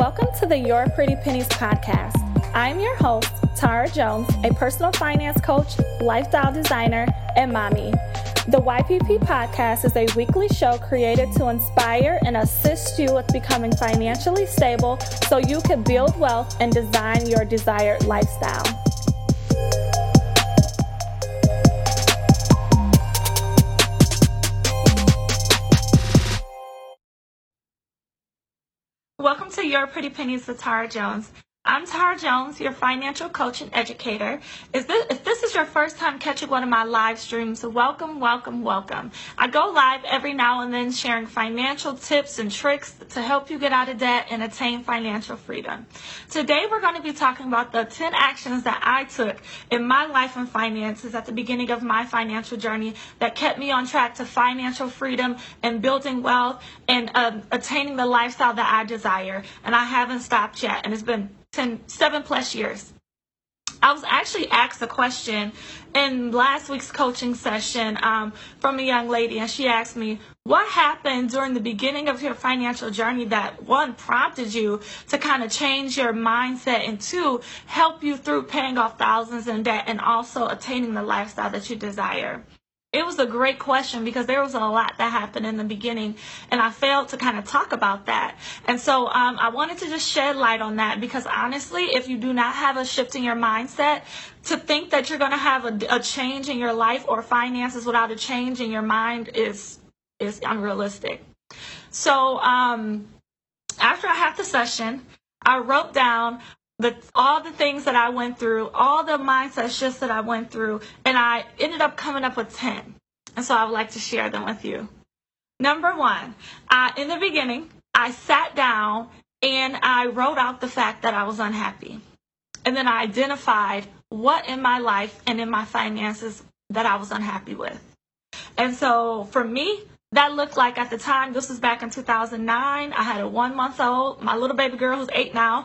Welcome to the Your Pretty Pennies podcast. I'm your host, Tara Jones, a personal finance coach, lifestyle designer, and mommy. The YPP podcast is a weekly show created to inspire and assist you with becoming financially stable so you can build wealth and design your desired lifestyle. Welcome to Your Pretty Pennies with Tara Jones. I'm Tara Jones, your financial coach and educator. Is this, if this is your first time catching one of my live streams, welcome, welcome, welcome. I go live every now and then sharing financial tips and tricks to help you get out of debt and attain financial freedom. Today we're going to be talking about the 10 actions that I took in my life and finances at the beginning of my financial journey that kept me on track to financial freedom and building wealth and uh, attaining the lifestyle that I desire. And I haven't stopped yet. And it's been 10, seven plus years. I was actually asked a question in last week's coaching session um, from a young lady, and she asked me, What happened during the beginning of your financial journey that one prompted you to kind of change your mindset, and two, help you through paying off thousands in debt and also attaining the lifestyle that you desire? It was a great question because there was a lot that happened in the beginning, and I failed to kind of talk about that. And so um, I wanted to just shed light on that because honestly, if you do not have a shift in your mindset, to think that you're going to have a, a change in your life or finances without a change in your mind is is unrealistic. So um, after I had the session, I wrote down the all the things that I went through, all the mindset shifts that I went through, and I ended up coming up with 10. And so I would like to share them with you. Number one, in the beginning, I sat down and I wrote out the fact that I was unhappy. And then I identified what in my life and in my finances that I was unhappy with. And so for me, that looked like at the time, this was back in 2009. I had a one month old, my little baby girl who's eight now.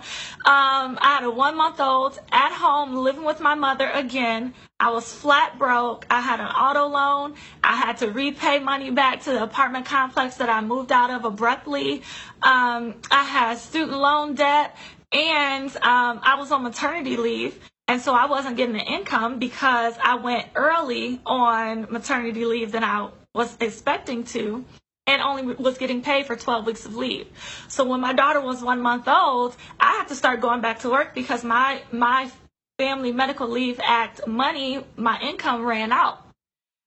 Um, I had a one month old at home living with my mother again. I was flat broke. I had an auto loan. I had to repay money back to the apartment complex that I moved out of abruptly. Um, I had student loan debt and um, I was on maternity leave. And so I wasn't getting the income because I went early on maternity leave than I was expecting to and only was getting paid for 12 weeks of leave. So when my daughter was one month old, I had to start going back to work because my my Family Medical Leave Act money, my income ran out.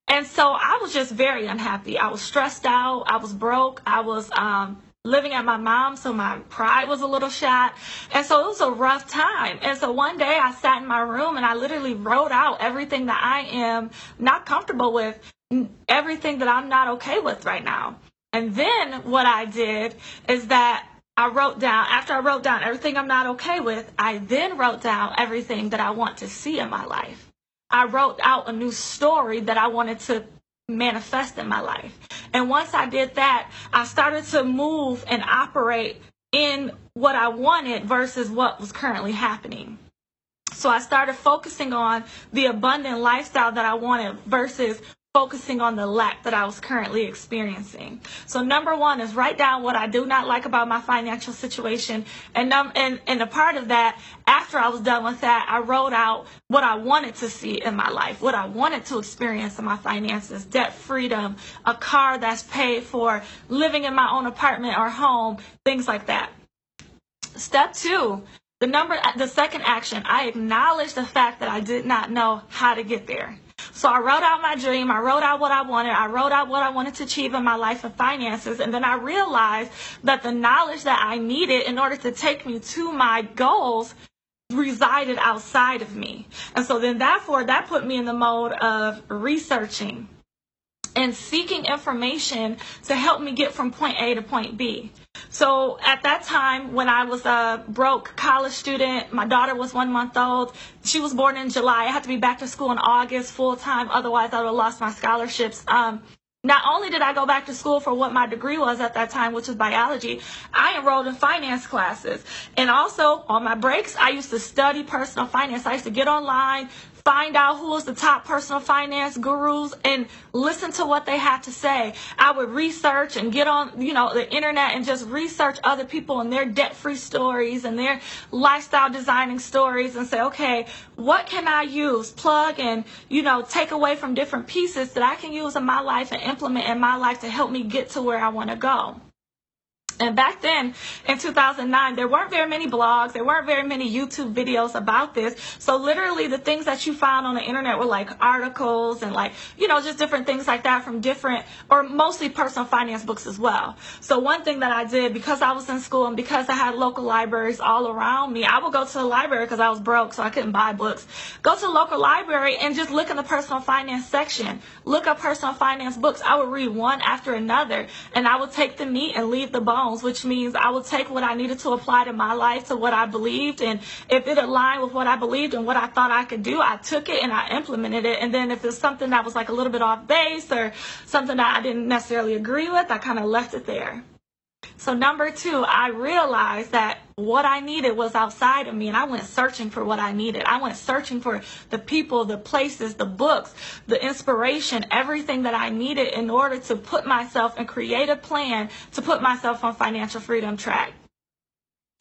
And so I was just very unhappy. I was stressed out. I was broke. I was um, living at my mom's, so my pride was a little shot. And so it was a rough time. And so one day I sat in my room and I literally wrote out everything that I am not comfortable with everything that I'm not okay with right now. And then what I did is that I wrote down, after I wrote down everything I'm not okay with, I then wrote down everything that I want to see in my life. I wrote out a new story that I wanted to manifest in my life. And once I did that, I started to move and operate in what I wanted versus what was currently happening. So I started focusing on the abundant lifestyle that I wanted versus focusing on the lack that I was currently experiencing. So number one is write down what I do not like about my financial situation. And, and, and a part of that, after I was done with that, I wrote out what I wanted to see in my life, what I wanted to experience in my finances, debt freedom, a car that's paid for, living in my own apartment or home, things like that. Step two, the number, the second action, I acknowledge the fact that I did not know how to get there. So I wrote out my dream. I wrote out what I wanted. I wrote out what I wanted to achieve in my life and finances. And then I realized that the knowledge that I needed in order to take me to my goals resided outside of me. And so then therefore that put me in the mode of researching and seeking information to help me get from point A to point B. So at that time, when I was a broke college student, my daughter was one month old. She was born in July. I had to be back to school in August full time. Otherwise, I would have lost my scholarships. Um, not only did I go back to school for what my degree was at that time, which was biology, I enrolled in finance classes. And also on my breaks, I used to study personal finance. I used to get online, find out who was the top personal finance gurus and listen to what they had to say. I would research and get on, you know, the internet and just research other people and their debt-free stories and their lifestyle designing stories and say, okay, what can I use, plug and, you know, take away from different pieces that I can use in my life and implement in my life to help me get to where I want to go. And back then in 2009, there weren't very many blogs, there weren't very many YouTube videos about this. So literally the things that you found on the internet were like articles and like, you know, just different things like that from different or mostly personal finance books as well. So one thing that I did because I was in school and because I had local libraries all around me, I would go to the library because I was broke so I couldn't buy books. Go to the local library and just look in the personal finance section. Look up personal finance books. I would read one after another and I would take the meat and leave the bone which means I would take what I needed to apply to my life to what I believed. And if it aligned with what I believed and what I thought I could do, I took it and I implemented it. And then if it's something that was like a little bit off base or something that I didn't necessarily agree with, I kind of left it there. So number two, I realized that what I needed was outside of me and I went searching for what I needed. I went searching for the people, the places, the books, the inspiration, everything that I needed in order to put myself and create a plan to put myself on financial freedom track.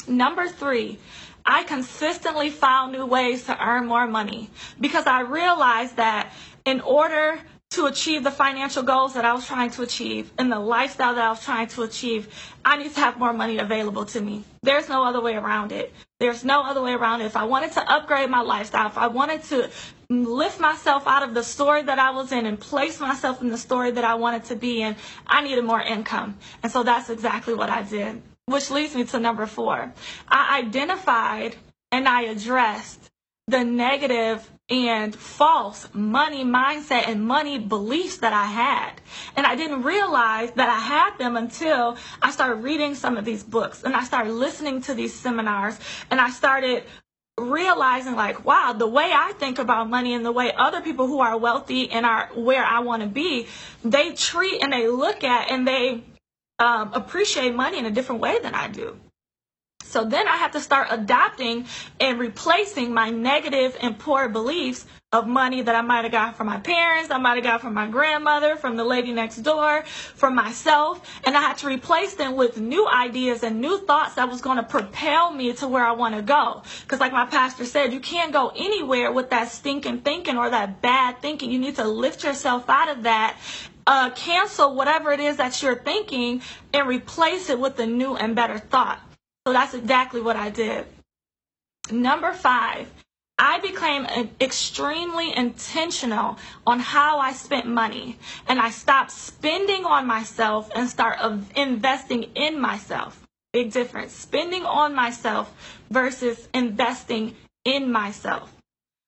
Number three, I consistently found new ways to earn more money because I realized that in order to achieve the financial goals that I was trying to achieve and the lifestyle that I was trying to achieve, I need to have more money available to me. There's no other way around it. There's no other way around it. If I wanted to upgrade my lifestyle, if I wanted to lift myself out of the story that I was in and place myself in the story that I wanted to be in, I needed more income. And so that's exactly what I did. Which leads me to number four. I identified and I addressed the negative and false money mindset and money beliefs that I had. And I didn't realize that I had them until I started reading some of these books and I started listening to these seminars and I started realizing like wow the way i think about money and the way other people who are wealthy and are where i want to be they treat and they look at and they um, appreciate money in a different way than i do so then I have to start adopting and replacing my negative and poor beliefs of money that I might have got from my parents, I might have got from my grandmother, from the lady next door, from myself, and I had to replace them with new ideas and new thoughts that was going to propel me to where I want to go. Because like my pastor said, you can't go anywhere with that stinking thinking or that bad thinking. You need to lift yourself out of that uh, cancel whatever it is that you're thinking and replace it with a new and better thought. So that's exactly what I did. Number five, I became extremely intentional on how I spent money. And I stopped spending on myself and start investing in myself. Big difference. Spending on myself versus investing in myself.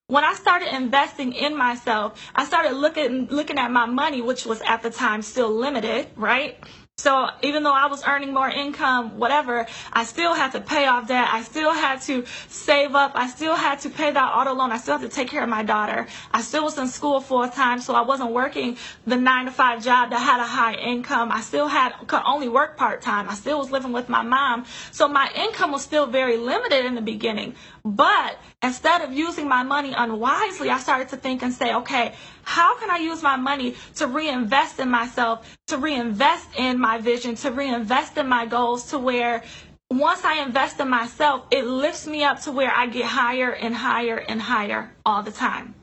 When I started investing in myself, I started looking looking at my money, which was at the time still limited, right? So even though I was earning more income, whatever, I still had to pay off debt. I still had to save up. I still had to pay that auto loan. I still had to take care of my daughter. I still was in school full time, so I wasn't working the nine to five job that had a high income. I still had could only work part time. I still was living with my mom. So my income was still very limited in the beginning. But instead of using my money unwisely, I started to think and say, okay, how can I use my money to reinvest in myself, to reinvest in my vision, to reinvest in my goals to where once I invest in myself, it lifts me up to where I get higher and higher and higher all the time.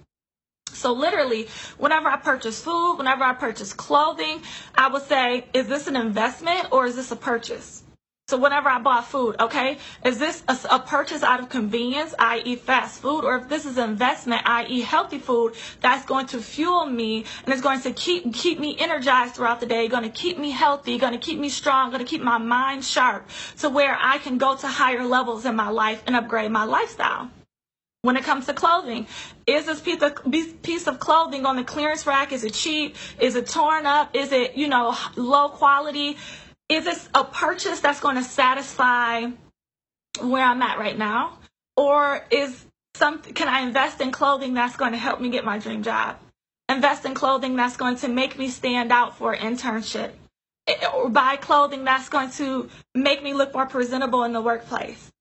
So literally, whenever I purchase food, whenever I purchase clothing, I would say, is this an investment or is this a purchase? So whenever I bought food, okay, is this a, a, purchase out of convenience, i.e. fast food, or if this is investment, i.e. healthy food, that's going to fuel me and it's going to keep keep me energized throughout the day, going to keep me healthy, going to keep me strong, going to keep my mind sharp to where I can go to higher levels in my life and upgrade my lifestyle. When it comes to clothing, is this piece of piece of clothing on the clearance rack? Is it cheap? Is it torn up? Is it you know low quality? Is this a purchase that's going to satisfy where I'm at right now? Or is some can I invest in clothing that's going to help me get my dream job? Invest in clothing that's going to make me stand out for an internship. Eh, or buy clothing that's going to make me look more presentable in the workplace.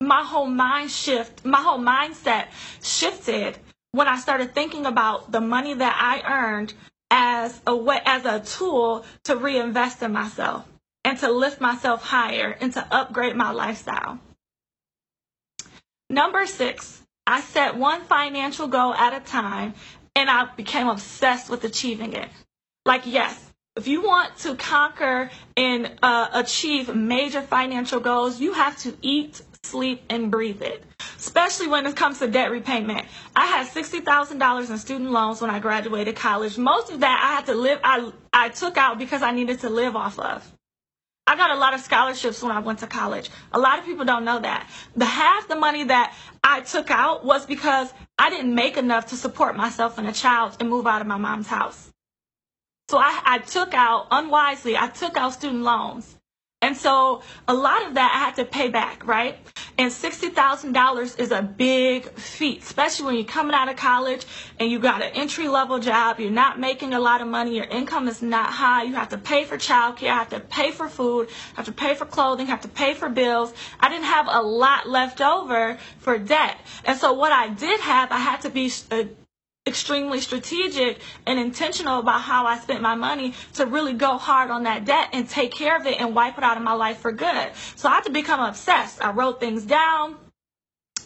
My whole mind shift, my whole mindset shifted when I started thinking about the money that I earned as a way, as a tool to reinvest in myself and to lift myself higher and to upgrade my lifestyle. Number six, I set one financial goal at a time and I became obsessed with achieving it. Like, yes, if you want to conquer and uh, achieve major financial goals, you have to eat, sleep, and breathe it. Especially when it comes to debt repayment. I had $60,000 in student loans when I graduated college. Most of that I had to live, I, I took out because I needed to live off of. I got a lot of scholarships when I went to college. A lot of people don't know that. The half the money that I took out was because I didn't make enough to support myself and a child and move out of my mom's house. So I, I took out, unwisely, I took out student loans. And so a lot of that I had to pay back, right? And $60,000 is a big feat, especially when you're coming out of college and you got an entry level job. You're not making a lot of money. Your income is not high. You have to pay for childcare, have to pay for food, have to pay for clothing, have to pay for bills. I didn't have a lot left over for debt. And so what I did have, I had to be uh, extremely strategic and intentional about how I spent my money to really go hard on that debt and take care of it and wipe it out of my life for good. So I had to become obsessed. I wrote things down.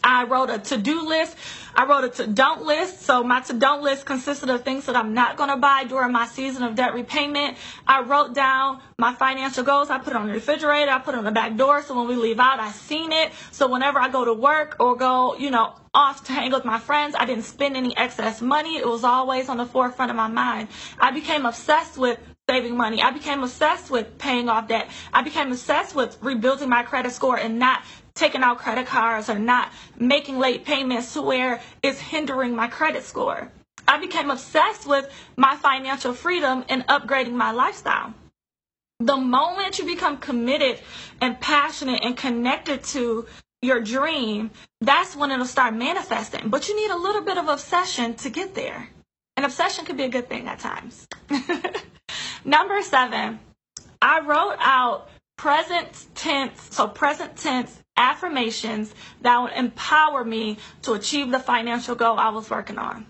I wrote a to-do list. I wrote a to-don't list. So my to-don't list consisted of things that I'm not going to buy during my season of debt repayment. I wrote down my financial goals. I put it on the refrigerator. I put it on the back door. So when we leave out, I seen it. So whenever I go to work or go, you know, off to hang with my friends, I didn't spend any excess money. It was always on the forefront of my mind. I became obsessed with saving money. I became obsessed with paying off debt. I became obsessed with rebuilding my credit score and not taking out credit cards or not making late payments to where it's hindering my credit score. I became obsessed with my financial freedom and upgrading my lifestyle. The moment you become committed and passionate and connected to your dream, that's when it'll start manifesting. But you need a little bit of obsession to get there. And obsession could be a good thing at times. Number seven, I wrote out present tense, so present tense affirmations that would empower me to achieve the financial goal I was working on.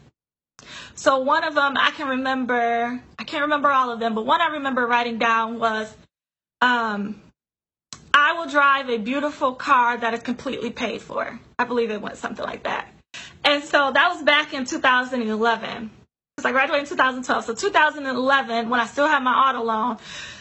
So one of them I can remember, I can't remember all of them, but one I remember writing down was, um, I will drive a beautiful car that is completely paid for. I believe it went something like that. And so that was back in 2011. I graduated in 2012. So 2011, when I still had my auto loan,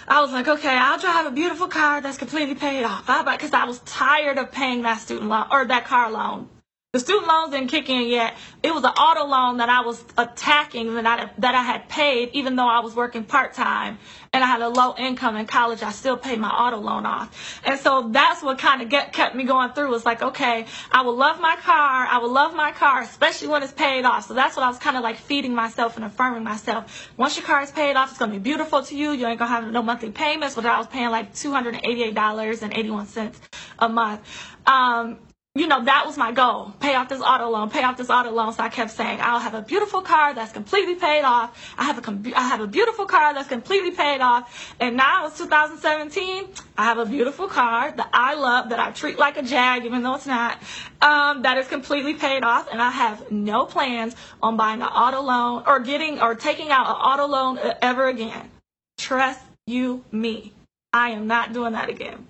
I was like, okay, I'll drive a beautiful car that's completely paid off. Because I was tired of paying that student loan or that car loan. The student loans didn't kick in yet. It was an auto loan that I was attacking that I, that I had paid, even though I was working part time and I had a low income in college. I still paid my auto loan off, and so that's what kind of kept me going through. Was like, okay, I will love my car. I will love my car, especially when it's paid off. So that's what I was kind of like feeding myself and affirming myself. Once your car is paid off, it's gonna be beautiful to you. You ain't gonna have no monthly payments. But I was paying like two hundred and eighty-eight dollars and eighty-one cents a month. Um, you know, that was my goal. Pay off this auto loan, pay off this auto loan. So I kept saying, I'll have a beautiful car that's completely paid off. I have a, I have a beautiful car that's completely paid off. And now it's 2017. I have a beautiful car that I love, that I treat like a jag, even though it's not, um, that is completely paid off. And I have no plans on buying an auto loan or getting or taking out an auto loan ever again. Trust you, me. I am not doing that again.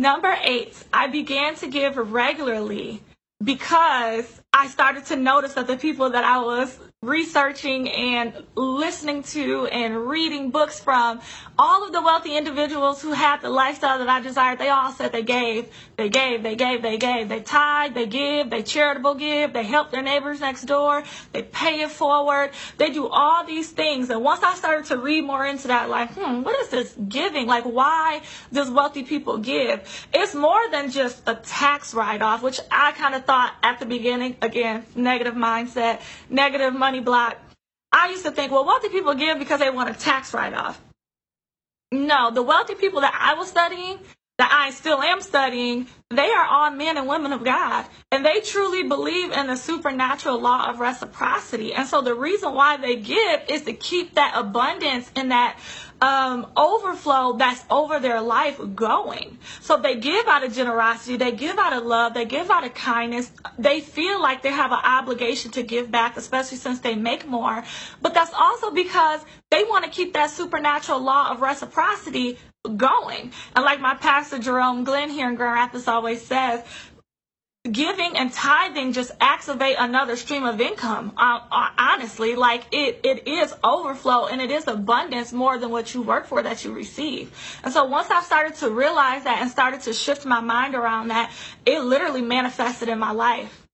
Number eight, I began to give regularly because I started to notice that the people that I was researching and listening to and reading books from all of the wealthy individuals who had the lifestyle that I desired, they all said they gave, they gave, they gave, they gave. They tithe, they give, they charitable give, they help their neighbors next door, they pay it forward, they do all these things. And once I started to read more into that, like, hmm, what is this giving? Like, why does wealthy people give? It's more than just a tax write off, which I kind of thought at the beginning, again, negative mindset, negative money money block. I used to think, well, wealthy people give because they want a tax write off. No, the wealthy people that I was studying, that I still am studying, they are all men and women of God. And they truly believe in the supernatural law of reciprocity. And so the reason why they give is to keep that abundance and that um, overflow that's over their life going. So they give out of generosity, they give out of love, they give out of kindness, they feel like they have an obligation to give back, especially since they make more. But that's also because they want to keep that supernatural law of reciprocity going. And like my pastor Jerome Glenn here in Grand Rapids always says, giving and tithing just activate another stream of income. Uh, uh, honestly like it it is overflow and it is abundance more than what you work for that you receive. And so once i started to realize that and started to shift my mind around that it literally manifested in my life.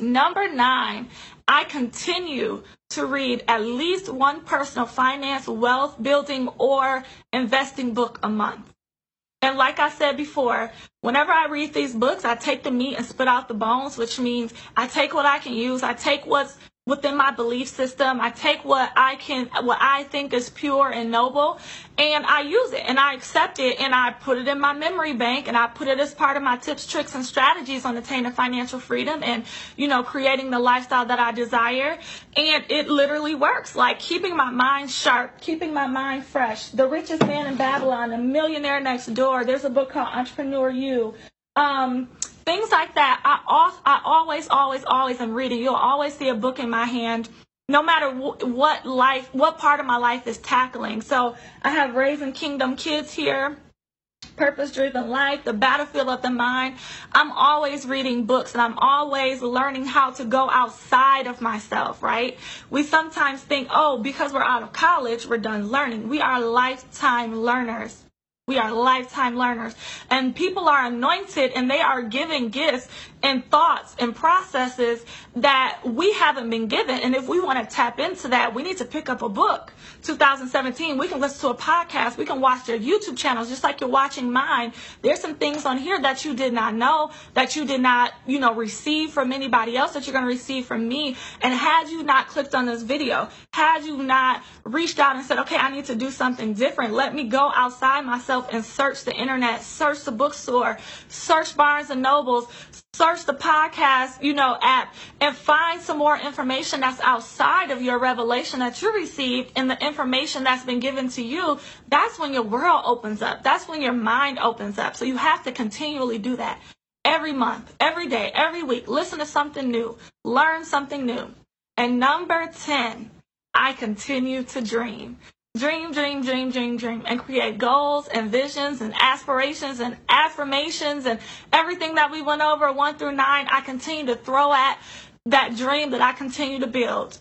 Number nine i continue to read at least one personal finance wealth building or investing book a month and like I said before, whenever I read these books, I take the meat and spit out the bones, which means I take what I can use. I take what's within my belief system. I take what I can, what I think is pure and noble, and I use it and I accept it and I put it in my memory bank and I put it as part of my tips, tricks, and strategies on attaining financial freedom and, you know, creating the lifestyle that I desire. And it literally works. Like keeping my mind sharp, keeping my mind fresh. The richest man in Babylon, the millionaire next door. There's a book called Entrepreneur You. Um, things like that. I, I always, always, always am reading. You'll always see a book in my hand, no matter what life, what part of my life is tackling. So I have Raising Kingdom Kids here. Purpose driven life, the battlefield of the mind. I'm always reading books and I'm always learning how to go outside of myself, right? We sometimes think, oh, because we're out of college, we're done learning. We are lifetime learners. We are lifetime learners. And people are anointed and they are given gifts and thoughts and processes that we haven't been given. And if we want to tap into that, we need to pick up a book. 2017, we can listen to a podcast. We can watch their YouTube channels just like you're watching mine. There's some things on here that you did not know, that you did not, you know, receive from anybody else that you're going to receive from me. And had you not clicked on this video, had you not reached out and said, okay, I need to do something different, let me go outside myself and search the internet, search the bookstore, search Barnes and Nobles, search the podcast, you know, app and find some more information that's outside of your revelation that you received and the information that's been given to you. That's when your world opens up. That's when your mind opens up. So you have to continually do that every month, every day, every week. Listen to something new, learn something new. And number 10, I continue to dream. Dream, dream, dream, dream, dream, and create goals and visions and aspirations and affirmations and everything that we went over one through nine. I continue to throw at that dream that I continue to build.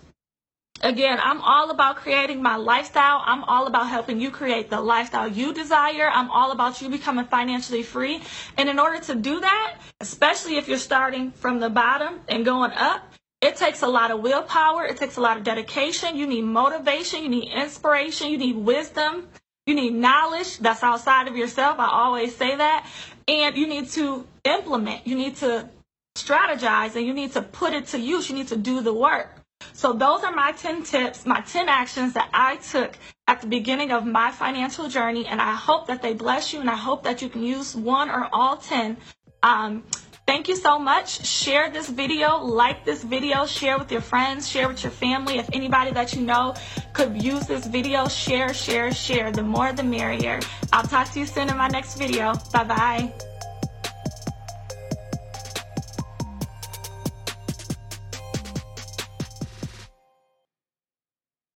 Again, I'm all about creating my lifestyle. I'm all about helping you create the lifestyle you desire. I'm all about you becoming financially free. And in order to do that, especially if you're starting from the bottom and going up, it takes a lot of willpower. It takes a lot of dedication. You need motivation. You need inspiration. You need wisdom. You need knowledge that's outside of yourself. I always say that. And you need to implement. You need to strategize and you need to put it to use. You need to do the work. So those are my 10 tips, my 10 actions that I took at the beginning of my financial journey. And I hope that they bless you and I hope that you can use one or all 10. Um, Thank you so much. Share this video, like this video, share with your friends, share with your family. If anybody that you know could use this video, share, share, share. The more the merrier. I'll talk to you soon in my next video. Bye bye.